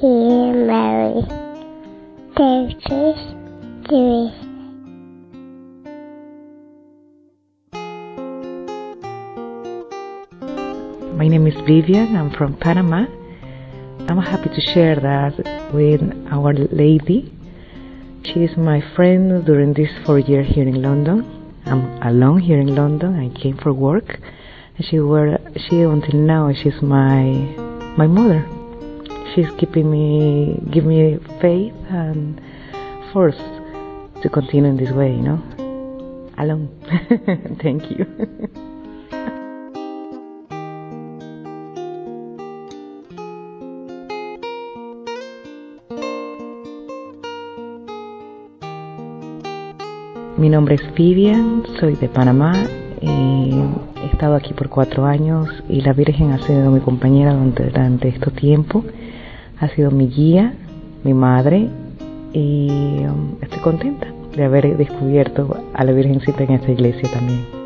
Three, Texas, three. My name is Vivian. I'm from Panama. I'm happy to share that with Our Lady. She is my friend during this four years here in London. I'm alone here in London. I came for work. She were she until now she's my my mother. She's keeping me give me faith and force to continue in this way, you know. Alone. Thank you. Mi nombre es Vivian, soy de Panamá. eh, he estado aquí por cuatro años y la Virgen ha sido mi compañera durante, durante este tiempo. Ha sido mi guía, mi madre y um, estoy contenta de haber descubierto a la Virgencita en esta iglesia también.